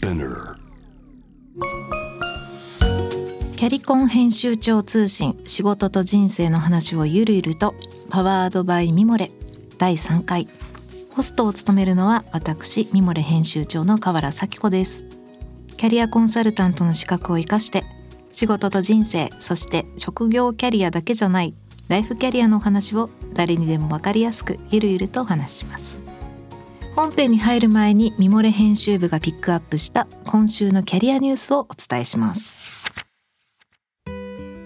Spinner. キャリコン編集長通信仕事と人生の話をゆるゆるとパワードバイミモレ第3回。ホストを務めるのは私ミモレ編集長の河原咲子です。キャリアコンサルタントの資格を生かして仕事と人生そして職業キャリアだけじゃないライフキャリアの話を誰にでも分かりやすくゆるゆるとお話します。本編に入る前にミモレ編集部がピックアップした今週のキャリアニュースをお伝えします。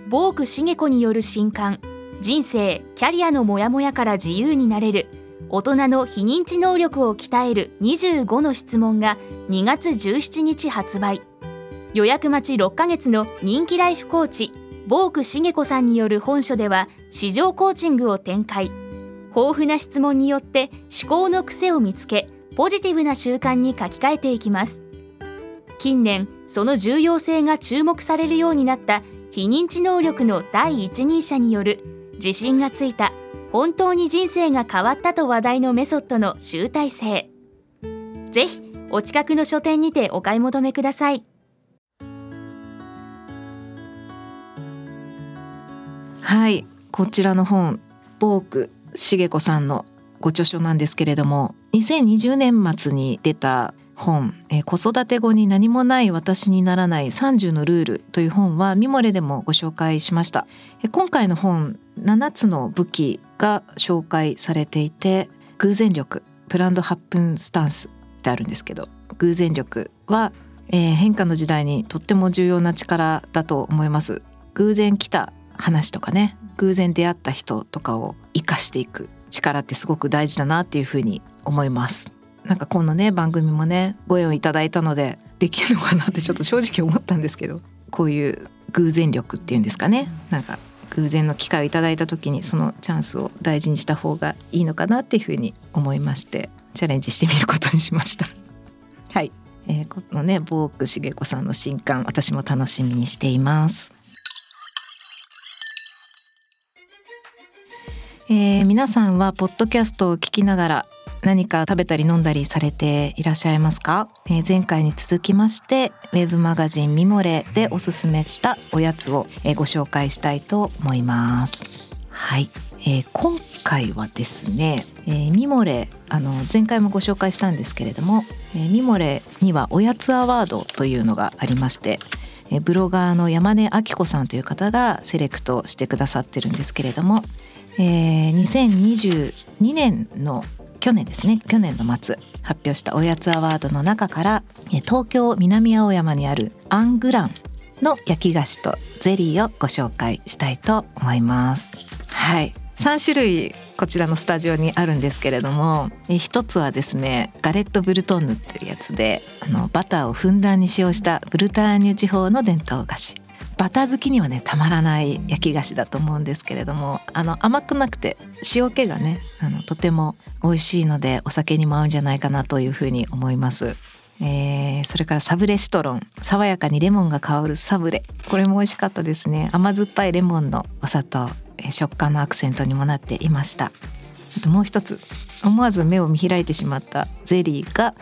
ボーク茂子による新刊人生キャリアのモヤモヤから自由になれる大人の非認知能力を鍛える25の質問が2月17日発売。予約待ち6ヶ月の人気ライフコーチボーク茂子さんによる本書では市場コーチングを展開。豊富な質問によって思考の癖を見つけポジティブな習慣に書き換えていきます。近年その重要性が注目されるようになった非認知能力の第一人者による自信がついた本当に人生が変わったと話題のメソッドの集大成。ぜひお近くの書店にてお買い求めください。はいこちらの本ボーク茂子さんのご著書なんですけれども2020年末に出た本、え、子育て後に何もない私にならない30のルールという本はミモレでもご紹介しました、え、今回の本7つの武器が紹介されていて偶然力プランドハップンスタンスってあるんですけど偶然力は、えー、変化の時代にとっても重要な力だと思います。偶然来た話とかね偶然出会った人とかを生かしていく力ってすごく大事だなっていうふうに思います。なんかこのね番組もねご縁をいただいたのでできるのかなってちょっと正直思ったんですけど。こういう偶然力っていうんですかね。なんか偶然の機会をいただいた時にそのチャンスを大事にした方がいいのかなっていうふうに思いましてチャレンジしてみることにしました。はい、えー、このねボーク茂子さんの新刊私も楽しみにしています。えー、皆さんはポッドキャストを聞きながら何か食べたり飲んだりされていらっしゃいますか、えー、前回に続きましてウェブマガジンミモレでおすすめしたおやつを、えー、ご紹介したいと思います。はい、えー、今回はですね、えー、ミモレあの前回もご紹介したんですけれども、えー、ミモレにはおやつアワードというのがありましてえブロガーの山根明子さんという方がセレクトしてくださってるんですけれども、えー、2022年の去年ですね去年の末発表したおやつアワードの中から東京南青山にあるアングランの焼き菓子とゼリーをご紹介したいと思います。はい。3種類こちらのスタジオにあるんですけれども一つはですねガレットブルトンヌっていうやつであのバターをふんだんに使用したブルターニュ地方の伝統菓子。バター好きにはねたまらない焼き菓子だと思うんですけれどもあの甘くなくて塩気がねあのとても美味しいのでお酒にも合うんじゃないかなというふうに思います。えー、それからサブレシトロン。爽やかにレモンが香るサブレ。これも美味しかったですね。甘酸っぱいレモンのお砂糖、え、食感のアクセントにもなっていました。あともう一つ。思わず目を見開いてしまったゼリーが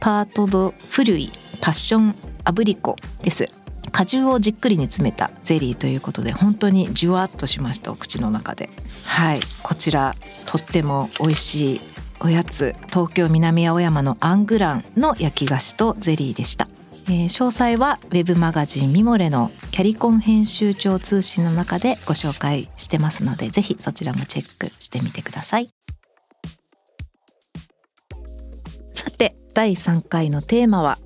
パートドフルイパッションアブリコです。果汁をじっくり煮詰めたゼリーということで本当にじゅわっとしましたお口の中で。はい。こちらとっても美味しいおやつ。東京南青山のアングランの焼き菓子とゼリーでした、えー、詳細はウェブマガジンミモレのキャリコン編集長通信の中でご紹介してますのでぜひそちらもチェックしてみてください。さて第3回のテーマは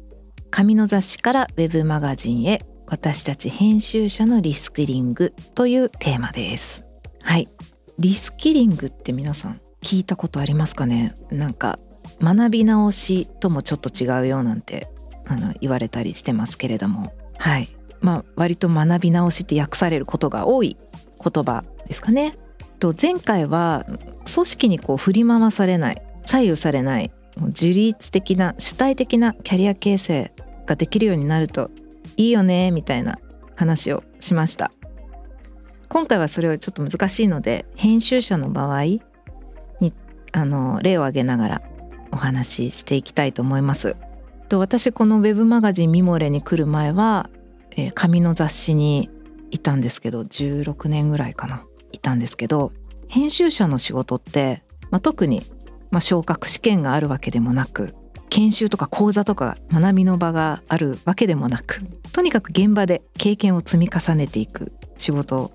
紙の雑誌からウェブマガジンへ私たち編集者のリスキリングというテーマです。はい。リスキリングって皆さん聞いたことありますかね？なんか学び直しともちょっと違うよなんてあの言われたりしてますけれども。はい。まあ割と学び直しって訳されることが多い言葉ですかね。と前回は組織にこう振り回されない左右されない自律的な主体的なキャリア形成ができるようになるといいよねみたいな話をしました。今回はそれはちょっと難しいので編集者の場合にあの例を挙げながらお話ししていきたいと思います。と私このウェブマガジン「ミモレ」に来る前は、えー、紙の雑誌にいたんですけど16年ぐらいかないたんですけど編集者の仕事って、まあ、特に、まあ、昇格試験があるわけでもなく研修とか講座とか学びの場があるわけでもなくとにかく現場で経験を積み重ねていく仕事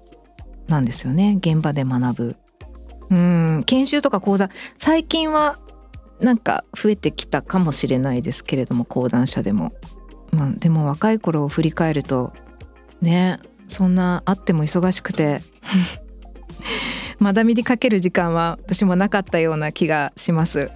なんですよね。現場で学ぶ。うん研修とか講座最近はなんか増えてきたかもしれないですけれども講談社でも、まあ、でも若い頃を振り返るとねそんなあっても忙しくて学びにかける時間は私もなかったような気がします。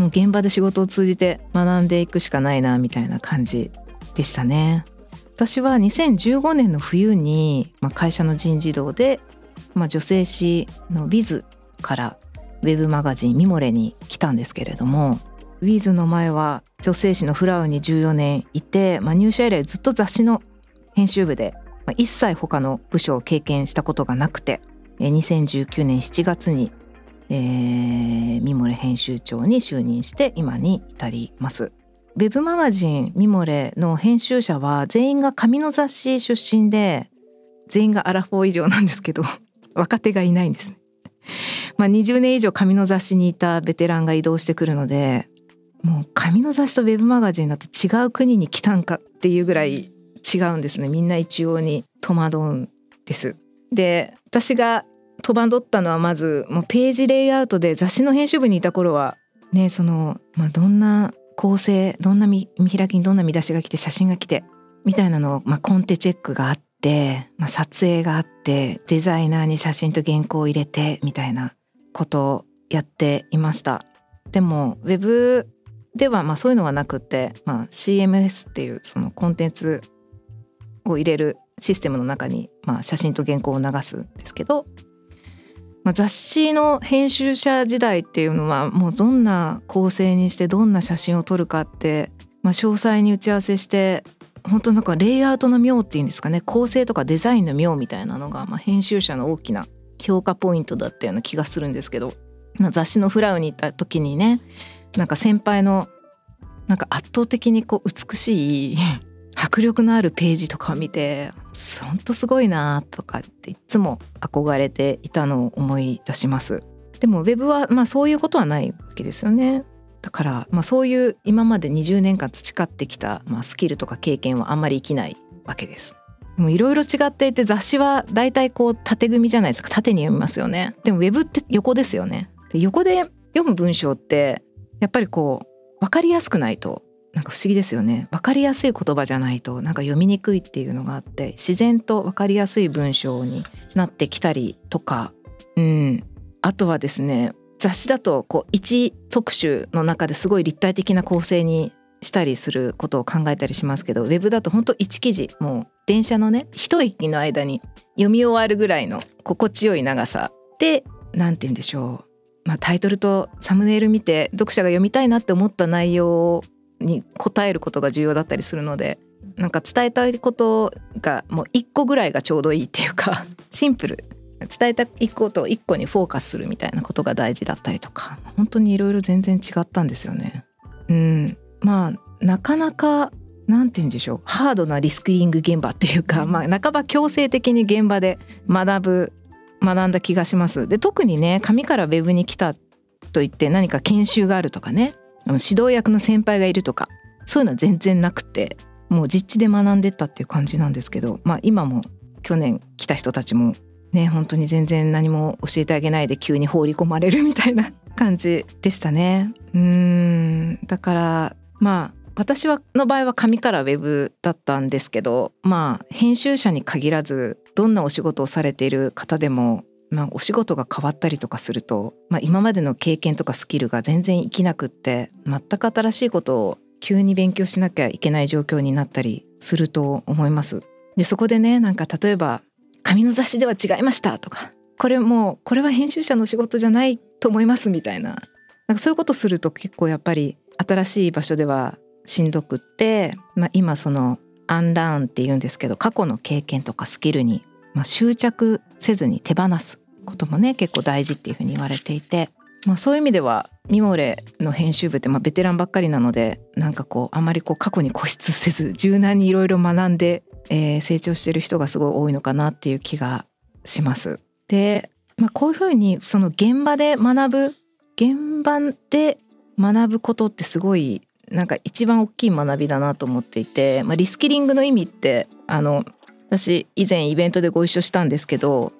もう現場で仕事を通じて学んでいくしかないなみたいな感じでしたね。私は2015年の冬に、まあ、会社の人事堂で、まあ、女性誌の Wiz からウェブマガジン「ミモレ」に来たんですけれども Wiz の前は女性誌のフラウに14年いて、まあ、入社以来ずっと雑誌の編集部で、まあ、一切他の部署を経験したことがなくて2019年7月にミモレ編集長に就任して今に至ります。ウェブマガジンミモレの編集者は全員が紙の雑誌出身で全員がアラフォー以上なんですけど 若手がいないんですね。まあ20年以上紙の雑誌にいたベテランが移動してくるのでもう紙の雑誌とウェブマガジンだと違う国に来たんかっていうぐらい違うんですねみんな一様に戸惑うんです。で私が戸惑ったのはまずもうページレイアウトで雑誌の編集部にいた頃はねその、まあ、どんな構成どんな見開きにどんな見出しが来て写真が来てみたいなのを、まあ、コンテチェックがあって、まあ、撮影があってデザイナーに写真と原稿を入れてみたいなことをやっていました。でもウェブではまあそういうのはなくて、まあ、CMS っていうそのコンテンツを入れるシステムの中に、まあ、写真と原稿を流すんですけどまあ、雑誌の編集者時代っていうのはもうどんな構成にしてどんな写真を撮るかって、まあ、詳細に打ち合わせして本当なんかレイアウトの妙っていうんですかね。構成とかデザインの妙みたいなのが、まあ、編集者の大きな評価ポイントだったような気がするんですけど、まあ、雑誌のフラウに行った時にねなんか先輩のなんか圧倒的にこう美しい迫力のあるページとかを見てほんとすごいなとかっていつも憧れていたのを思い出します。でもウェブはまあそういうことはないわけですよね。だからまあそういう今まで20年間培ってきたまあスキルとか経験はあんまり生きないわけです。いろいろ違っていて雑誌は大体こう縦組みじゃないですか。縦に読みますよね。でもウェブって横ですよね。横で読む文章ってやっぱりこう分かりやすくないとなんか不思議ですよね。分かりやすい言葉じゃないとなんか読みにくいっていうのがあって自然と分かりやすい文章になってきたりとか、うん、あとはですね雑誌だとこう一特集の中ですごい立体的な構成にしたりすることを考えたりしますけどウェブだと本当一記事もう電車のね一息の間に読み終わるぐらいの心地よい長さで何て言うんでしょう、まあ、タイトルとサムネイル見て読者が読みたいなって思った内容をに答えることが重要だったりするのでなんか伝えたいことがもう1個ぐらいがちょうどいいっていうか シンプル伝えたいことを1個にフォーカスするみたいなことが大事だったりとか本当にいろいろ全然違ったんですよね。うん、まあなかなかなんて言うんでしょうハードなリスキリング現場っていうか、まあ、半ば強制的に現場で学ぶ学んだ気がします。で特にね紙からウェブに来たといって何か研修があるとかねあの指導役の先輩がいるとかそういうのは全然なくてもう実地で学んでったっていう感じなんですけどまあ今も去年来た人たちもね本当に全然何も教えてあげないで急に放り込まれるみたいな感じでしたね。うんだからまあ私はの場合は紙からウェブだったんですけどまあ編集者に限らずどんなお仕事をされている方でもまあ、お仕事が変わったりとかすると、まあ、今までの経験とかスキルが全然生きなくって全く新しいことを急に勉強しなきゃいけない状況になったりすると思います。でそこでねなんか例えば「紙の雑誌では違いました」とか「これもうこれは編集者の仕事じゃないと思います」みたいななんかそういうことすると結構やっぱり新しい場所ではしんどくって、まあ、今そのアンラーンっていうんですけど過去の経験とかスキルにまあ、執着せずに手放すこともね結構大事っていうふうに言われていてまあ、そういう意味ではミモレの編集部ってまあベテランばっかりなのでなんかこうあまりこう過去に固執せず柔軟にいろいろ学んで、えー、成長してる人がすごい多いのかなっていう気がします。で、まあ、こういうふうにその現場で学ぶ現場で学ぶことってすごいなんか一番大きい学びだなと思っていて、まあ、リスキリングの意味ってあの私以前イベントでご一緒したんですけど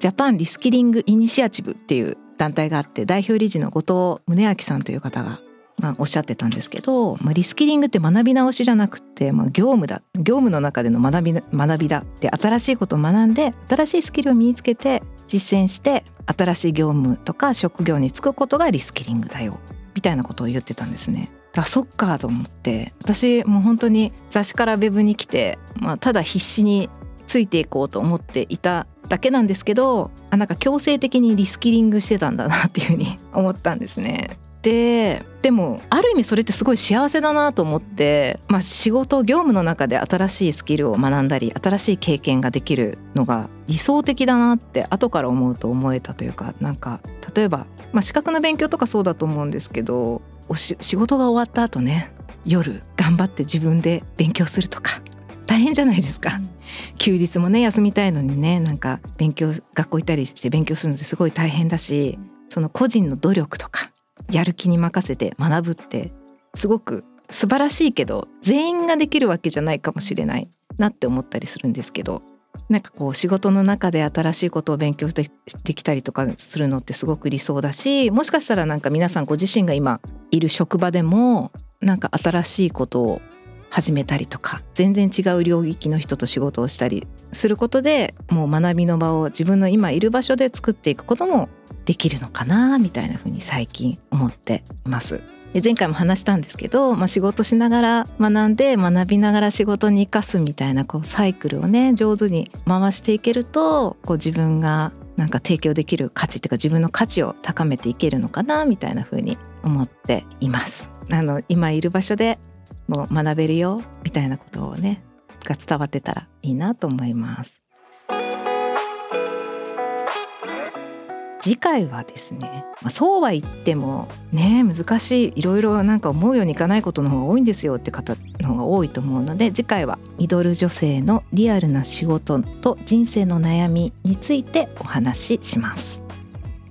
ジャパンリスキリングイニシアチブっていう団体があって代表理事の後藤宗明さんという方が、まあ、おっしゃってたんですけど、まあ、リスキリングって学び直しじゃなくて、まあ、業務だ業務の中での学び学びだって新しいことを学んで新しいスキルを身につけて実践して新しい業務とか職業に就くことがリスキリングだよみたいなことを言ってたんですね。あそっかと思って私もう本当に雑誌からウェブに来て、まあ、ただ必死についていこうと思っていただけなんですけどあなんか強制的にリスキリングしてたんだなっていうふうに 思ったんですね。ででもある意味それってすごい幸せだなと思って、まあ、仕事業務の中で新しいスキルを学んだり新しい経験ができるのが理想的だなって後から思うと思えたというかなんか例えば、まあ、資格の勉強とかそうだと思うんですけど仕事が終わった後ね夜頑張って自分で勉強するとか大変じゃないですか、休日もね休みたいのにねなんか勉強学校行ったりして勉強するのってすごい大変だしその個人の努力とかやる気に任せて学ぶってすごく素晴らしいけど全員ができるわけじゃないかもしれないなって思ったりするんですけどなんかこう仕事の中で新しいことを勉強できたりとかするのってすごく理想だしもしかしたらなんか皆さんご自身が今いる職場でもなんか新しいことを始めたりとか全然違う領域の人と仕事をしたりすることでもう学びの場を自分の今いる場所で作っていくこともできるのかなみたいなふうに最近思っています。前回も話したんですけど、まあ、仕事しながら学んで学びながら仕事に生かすみたいなこうサイクルをね上手に回していけるとこう自分がなんか提供できる価値っていうか自分の価値を高めていけるのかなみたいな風に思っています。あの今いる場所でもう学べるよみたいなことをねが伝わってたらいいなと思います。次回はですね、まあ、そうは言ってもね難しいいろいろなんか思うようにいかないことの方が多いんですよって方の方が多いと思うので次回はミドル女性のリアルな仕事と人生の悩みについてお話しします。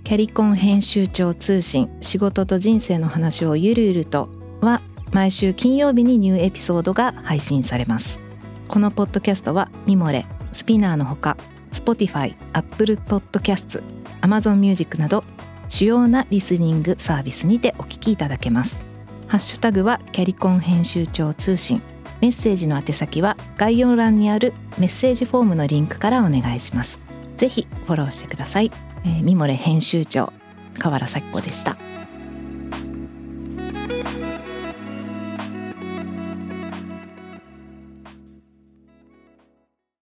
キャリコン編集長通信仕事と人生の話をゆるゆるとは毎週金曜日にニューエピソードが配信されますこのポッドキャストはミモレスピナーのほか Spotify、Apple Podcasts、Amazon Music など主要なリスニングサービスにてお聞きいただけます。ハッシュタグはキャリコン編集長通信。メッセージの宛先は概要欄にあるメッセージフォームのリンクからお願いします。ぜひフォローしてください、えー、ミモレ編集長河原咲子でした。